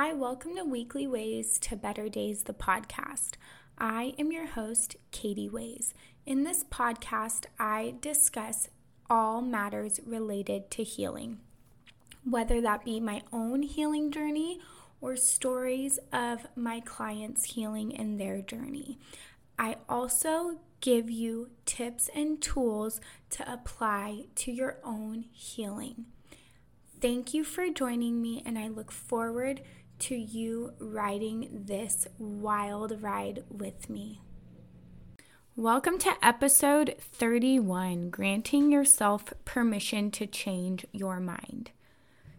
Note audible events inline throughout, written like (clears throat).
Hi, welcome to Weekly Ways to Better Days, the podcast. I am your host, Katie Ways. In this podcast, I discuss all matters related to healing, whether that be my own healing journey or stories of my clients healing in their journey. I also give you tips and tools to apply to your own healing. Thank you for joining me, and I look forward to you riding this wild ride with me. Welcome to episode 31 Granting Yourself Permission to Change Your Mind.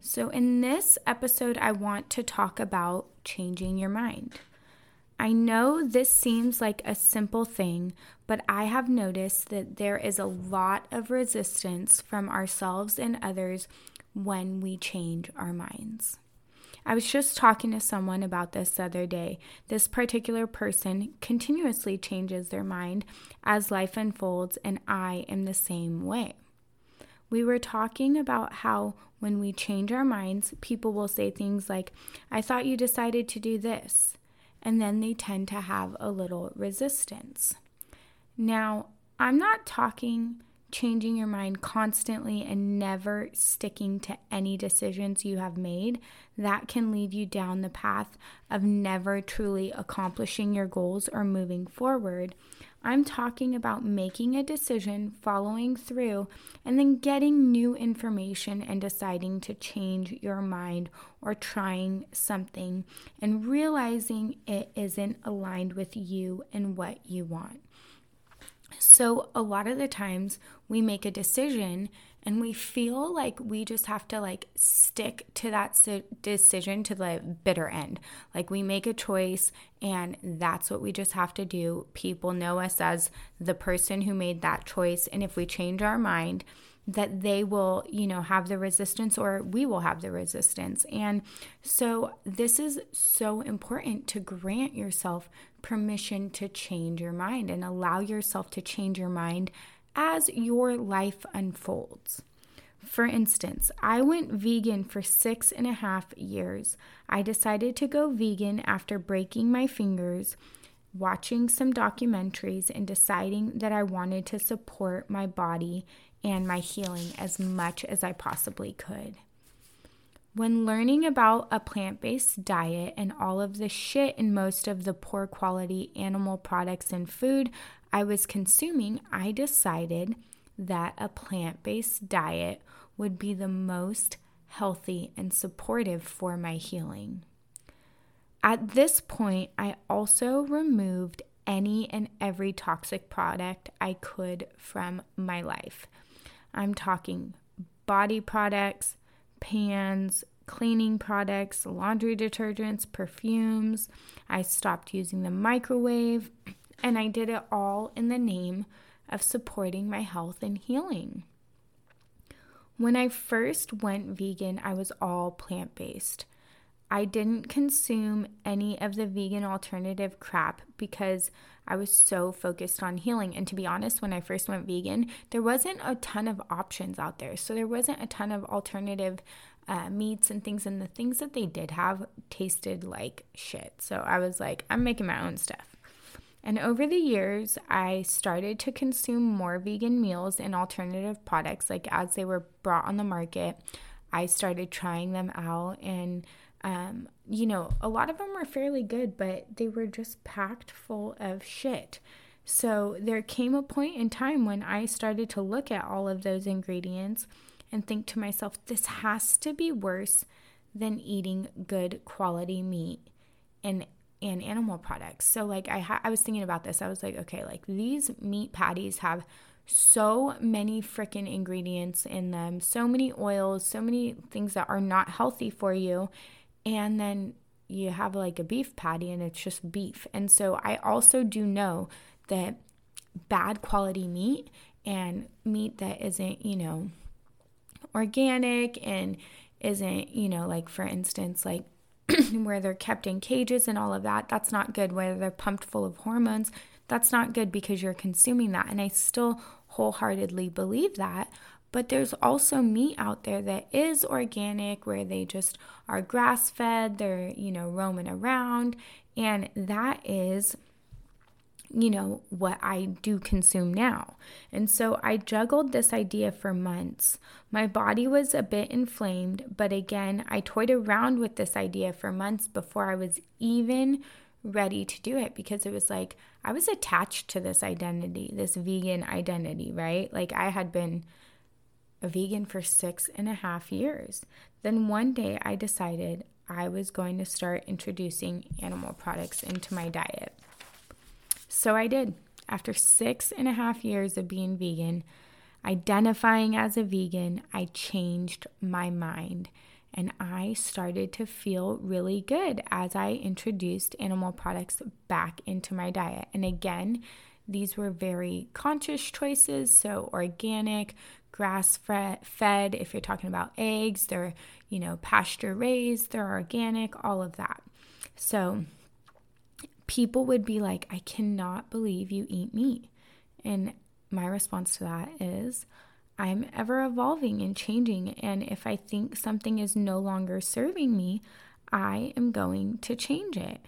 So, in this episode, I want to talk about changing your mind. I know this seems like a simple thing, but I have noticed that there is a lot of resistance from ourselves and others when we change our minds. I was just talking to someone about this the other day. This particular person continuously changes their mind as life unfolds, and I am the same way. We were talking about how when we change our minds, people will say things like, I thought you decided to do this. And then they tend to have a little resistance. Now, I'm not talking changing your mind constantly and never sticking to any decisions you have made, that can lead you down the path of never truly accomplishing your goals or moving forward. I'm talking about making a decision, following through, and then getting new information and deciding to change your mind or trying something and realizing it isn't aligned with you and what you want. So, a lot of the times we make a decision and we feel like we just have to like stick to that decision to the bitter end. Like we make a choice and that's what we just have to do. People know us as the person who made that choice and if we change our mind, that they will, you know, have the resistance or we will have the resistance. And so this is so important to grant yourself permission to change your mind and allow yourself to change your mind as your life unfolds. For instance, I went vegan for six and a half years. I decided to go vegan after breaking my fingers, watching some documentaries, and deciding that I wanted to support my body and my healing as much as I possibly could. When learning about a plant based diet and all of the shit and most of the poor quality animal products and food I was consuming, I decided that a plant based diet would be the most healthy and supportive for my healing. At this point, I also removed any and every toxic product I could from my life. I'm talking body products, pans, cleaning products, laundry detergents, perfumes. I stopped using the microwave. And I did it all in the name of supporting my health and healing. When I first went vegan, I was all plant based. I didn't consume any of the vegan alternative crap because I was so focused on healing. And to be honest, when I first went vegan, there wasn't a ton of options out there. So there wasn't a ton of alternative uh, meats and things. And the things that they did have tasted like shit. So I was like, I'm making my own stuff. And over the years, I started to consume more vegan meals and alternative products. Like as they were brought on the market, I started trying them out. And, um, you know, a lot of them were fairly good, but they were just packed full of shit. So there came a point in time when I started to look at all of those ingredients and think to myself, this has to be worse than eating good quality meat and and animal products. So like I ha- I was thinking about this. I was like, okay, like these meat patties have so many freaking ingredients in them, so many oils, so many things that are not healthy for you. And then you have like a beef patty and it's just beef. And so I also do know that bad quality meat and meat that isn't, you know, organic and isn't, you know, like for instance, like (clears throat) where they're kept in cages and all of that, that's not good. Where they're pumped full of hormones, that's not good because you're consuming that. And I still wholeheartedly believe that. But there's also meat out there that is organic where they just are grass fed, they're, you know, roaming around. And that is you know, what I do consume now. And so I juggled this idea for months. My body was a bit inflamed, but again, I toyed around with this idea for months before I was even ready to do it because it was like I was attached to this identity, this vegan identity, right? Like I had been a vegan for six and a half years. Then one day I decided I was going to start introducing animal products into my diet. So I did. After six and a half years of being vegan, identifying as a vegan, I changed my mind and I started to feel really good as I introduced animal products back into my diet. And again, these were very conscious choices, so organic, grass fed, if you're talking about eggs, they're, you know, pasture raised, they're organic, all of that. So people would be like, I cannot believe you eat meat. And my response to that is, I'm ever evolving and changing. And if I think something is no longer serving me, I am going to change it.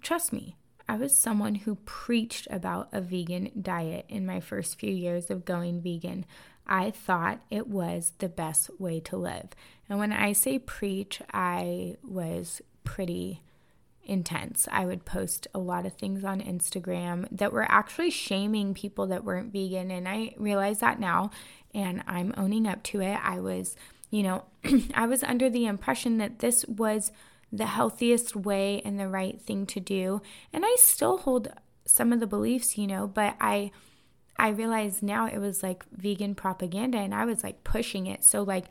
Trust me, I was someone who preached about a vegan diet in my first few years of going vegan. I thought it was the best way to live. And when I say preach, I was pretty intense. I would post a lot of things on Instagram that were actually shaming people that weren't vegan. And I realize that now and I'm owning up to it. I was, you know, (clears throat) I was under the impression that this was the healthiest way and the right thing to do. And I still hold some of the beliefs, you know, but I I realize now it was like vegan propaganda and I was like pushing it. So like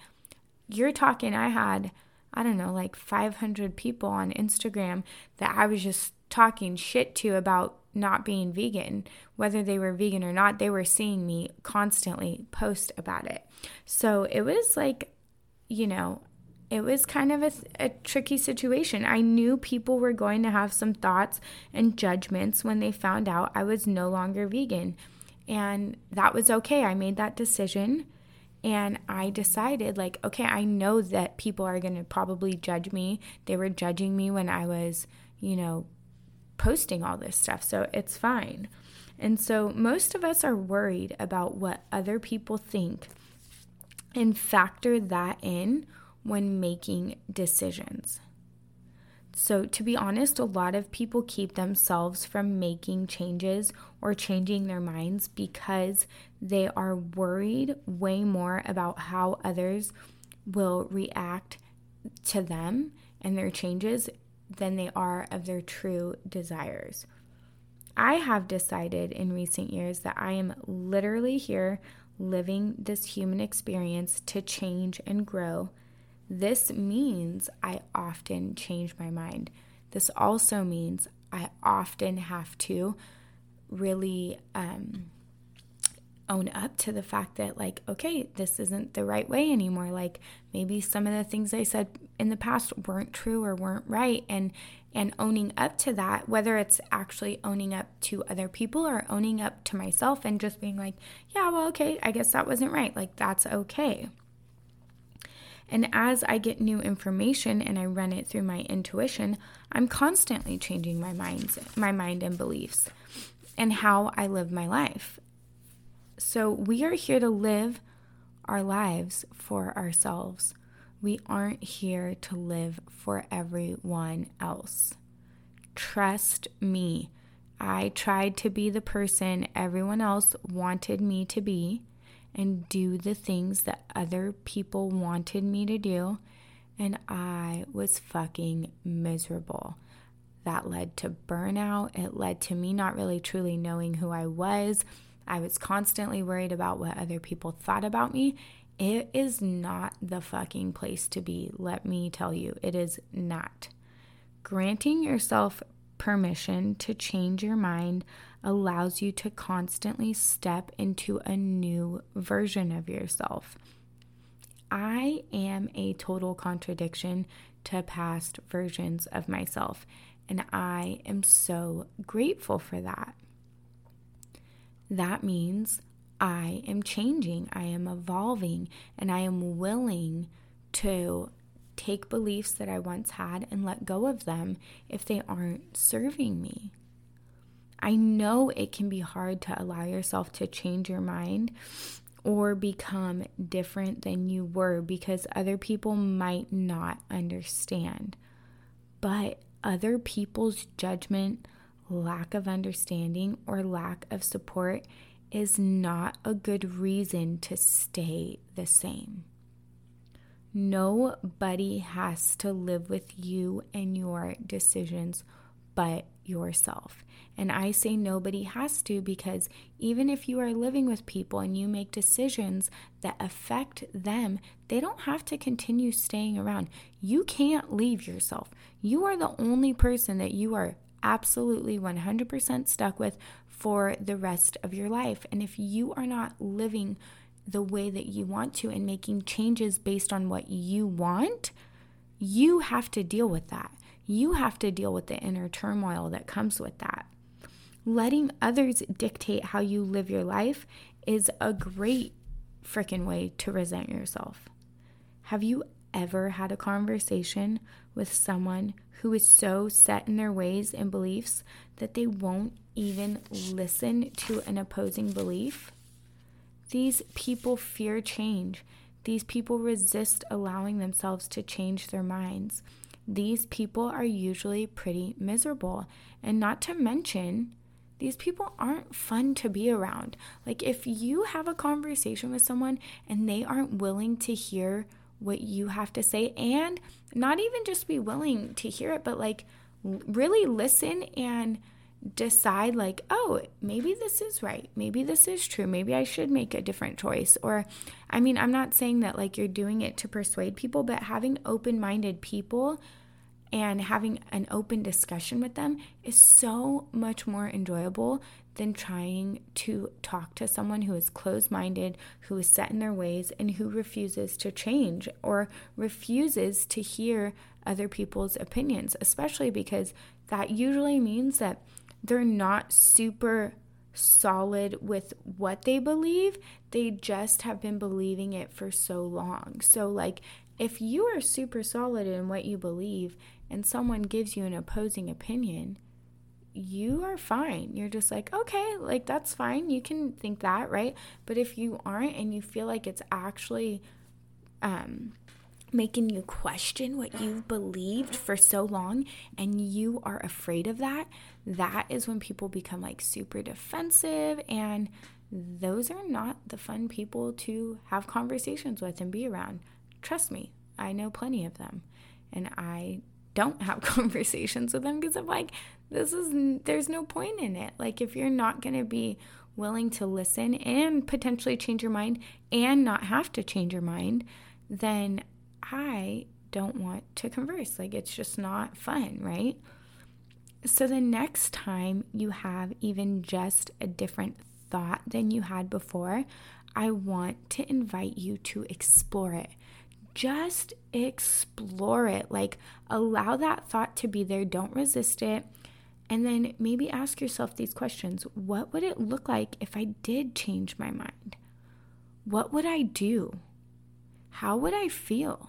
you're talking I had I don't know, like 500 people on Instagram that I was just talking shit to about not being vegan. Whether they were vegan or not, they were seeing me constantly post about it. So it was like, you know, it was kind of a, a, tricky situation. I knew people were going to have some thoughts and judgments when they found out I was no longer vegan. And that was okay. I made that decision and I decided, like, okay, I know that people are going to probably judge me. They were judging me when I was, you know, posting all this stuff. So it's fine. And so most of us are worried about what other people think and factor that in when making decisions. So, to be honest, a lot of people keep themselves from making changes or changing their minds because they are worried way more about how others will react to them and their changes than they are of their true desires. I have decided in recent years that I am literally here living this human experience to change and grow this means I often change my mind. This also means I often have to really um, own up to the fact that, like, okay, this isn't the right way anymore. Like, maybe some of the things I said in the past weren't true or weren't right. And and owning up to that, whether it's actually owning up to other people or owning up to myself and just being like, yeah, well, okay, I guess that wasn't right. Like, that's okay. And as I get new information and I run it through my intuition, I'm constantly changing my mind, my mind and beliefs and how I live my life. So we are here to live our lives for ourselves. We aren't here to live for everyone else. Trust me. I tried to be the person everyone else wanted me to be and do the things that other people wanted me to do. And I was fucking miserable. That led to burnout. It led to me not really truly knowing who I was. I was constantly worried about what other people thought about me. It is not the fucking place to be, let me tell you. It is not. Granting yourself permission to change your mind allows you to constantly step into a new version of yourself. I am a total contradiction to past versions of myself, and I am so grateful for that. That means I am changing, I am evolving, and I am willing to take beliefs that I once had and let go of them if they aren't serving me. I know it can be hard to allow yourself to change your mind or become different than you were because other people might not understand. But other people's judgment, lack of understanding, or lack of support is not a good reason to stay the same. Nobody has to live with you and your decisions but yourself. And I say nobody has to because even if you are living with people and you make decisions that affect them, they don't have to continue staying around. You can't leave yourself. You are the only person that you are absolutely 100% stuck with for the rest of your life. And if you are not living the way that you want to and making changes based on what you want, you have to deal with that. You have to deal with the inner turmoil that comes with that. Letting others dictate how you live your life is a great freaking way to resent yourself. Have you ever had a conversation with someone who is so set in their ways and beliefs that they won't even listen to an opposing belief? These people fear change. These people resist allowing themselves to change their minds. These people are usually pretty miserable. And not to mention, these people aren't fun to be around. Like, if you have a conversation with someone and they aren't willing to hear what you have to say, and not even just be willing to hear it, but like really listen and decide, like, oh, maybe this is right. Maybe this is true. Maybe I should make a different choice. Or, I mean, I'm not saying that like you're doing it to persuade people, but having open minded people and having an open discussion with them is so much more enjoyable than trying to talk to someone who is closed minded, who is set in their ways, and who refuses to change or refuses to hear other people's opinions, especially because that usually means that they're not super solid with what they believe. They just have been believing it for so long. So, like, if you are super solid in what you believe and someone gives you an opposing opinion, you are fine. You're just like, okay, like that's fine. You can think that, right? But if you aren't and you feel like it's actually um, making you question what you've believed for so long and you are afraid of that, that is when people become like super defensive and those are not the fun people to have conversations with and be around. Trust me, I know plenty of them. And I don't (laughs) have (laughs) conversations with them because I'm like, this is, there's no point in it. Like, if you're not going to be willing to listen and potentially change your mind and not have to change your mind, then I don't want to converse. Like, it's just not fun, right? So, the next time you have even just a different thought than you had before, I want to invite you to explore it just explore it. Like, allow that thought to be there. Don't resist it. And then maybe ask yourself these questions What would it look like if I did change my mind? What would I do? How would I feel?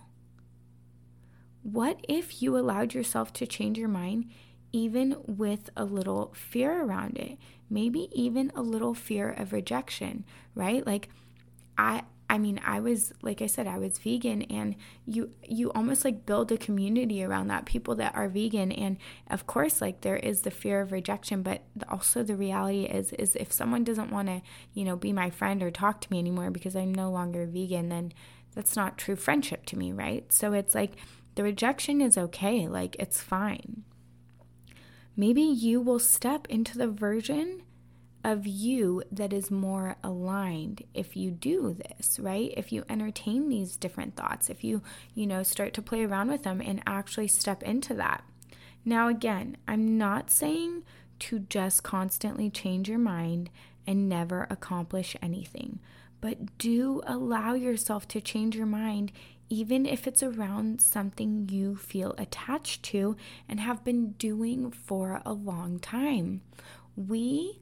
What if you allowed yourself to change your mind, even with a little fear around it? Maybe even a little fear of rejection, right? Like, I, I mean, I was like I said, I was vegan and you you almost like build a community around that people that are vegan and of course like there is the fear of rejection, but also the reality is is if someone doesn't want to, you know, be my friend or talk to me anymore because I'm no longer vegan, then that's not true friendship to me, right? So it's like the rejection is okay, like it's fine. Maybe you will step into the version of you that is more aligned if you do this, right? If you entertain these different thoughts, if you, you know, start to play around with them and actually step into that. Now, again, I'm not saying to just constantly change your mind and never accomplish anything, but do allow yourself to change your mind even if it's around something you feel attached to and have been doing for a long time. We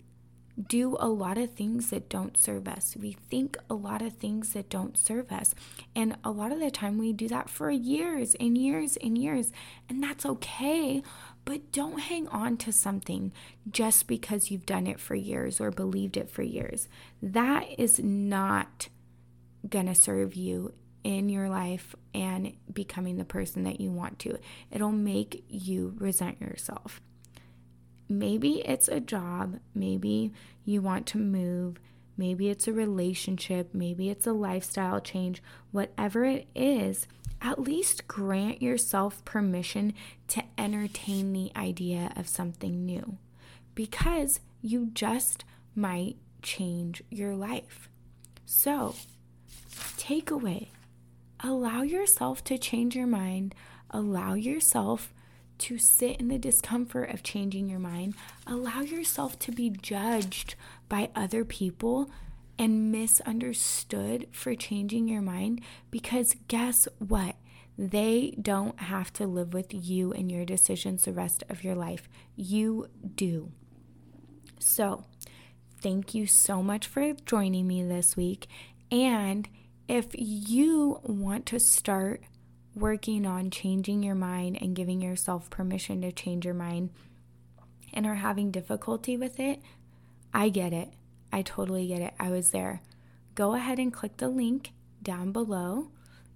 do a lot of things that don't serve us. We think a lot of things that don't serve us. And a lot of the time we do that for years and years and years. And that's okay. But don't hang on to something just because you've done it for years or believed it for years. That is not going to serve you in your life and becoming the person that you want to. It'll make you resent yourself. Maybe it's a job, maybe you want to move, maybe it's a relationship, maybe it's a lifestyle change, whatever it is, at least grant yourself permission to entertain the idea of something new because you just might change your life. So, takeaway allow yourself to change your mind, allow yourself to sit in the discomfort of changing your mind. Allow yourself to be judged by other people and misunderstood for changing your mind because guess what? They don't have to live with you and your decisions the rest of your life. You do. So, thank you so much for joining me this week. And if you want to start working on changing your mind and giving yourself permission to change your mind and are having difficulty with it, I get it. I totally get it. I was there. Go ahead and click the link down below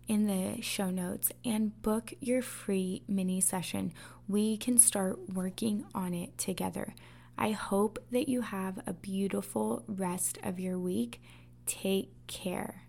in the show notes and book your free mini session. We can start working on it together. I hope that you have a beautiful rest of your week. Take care.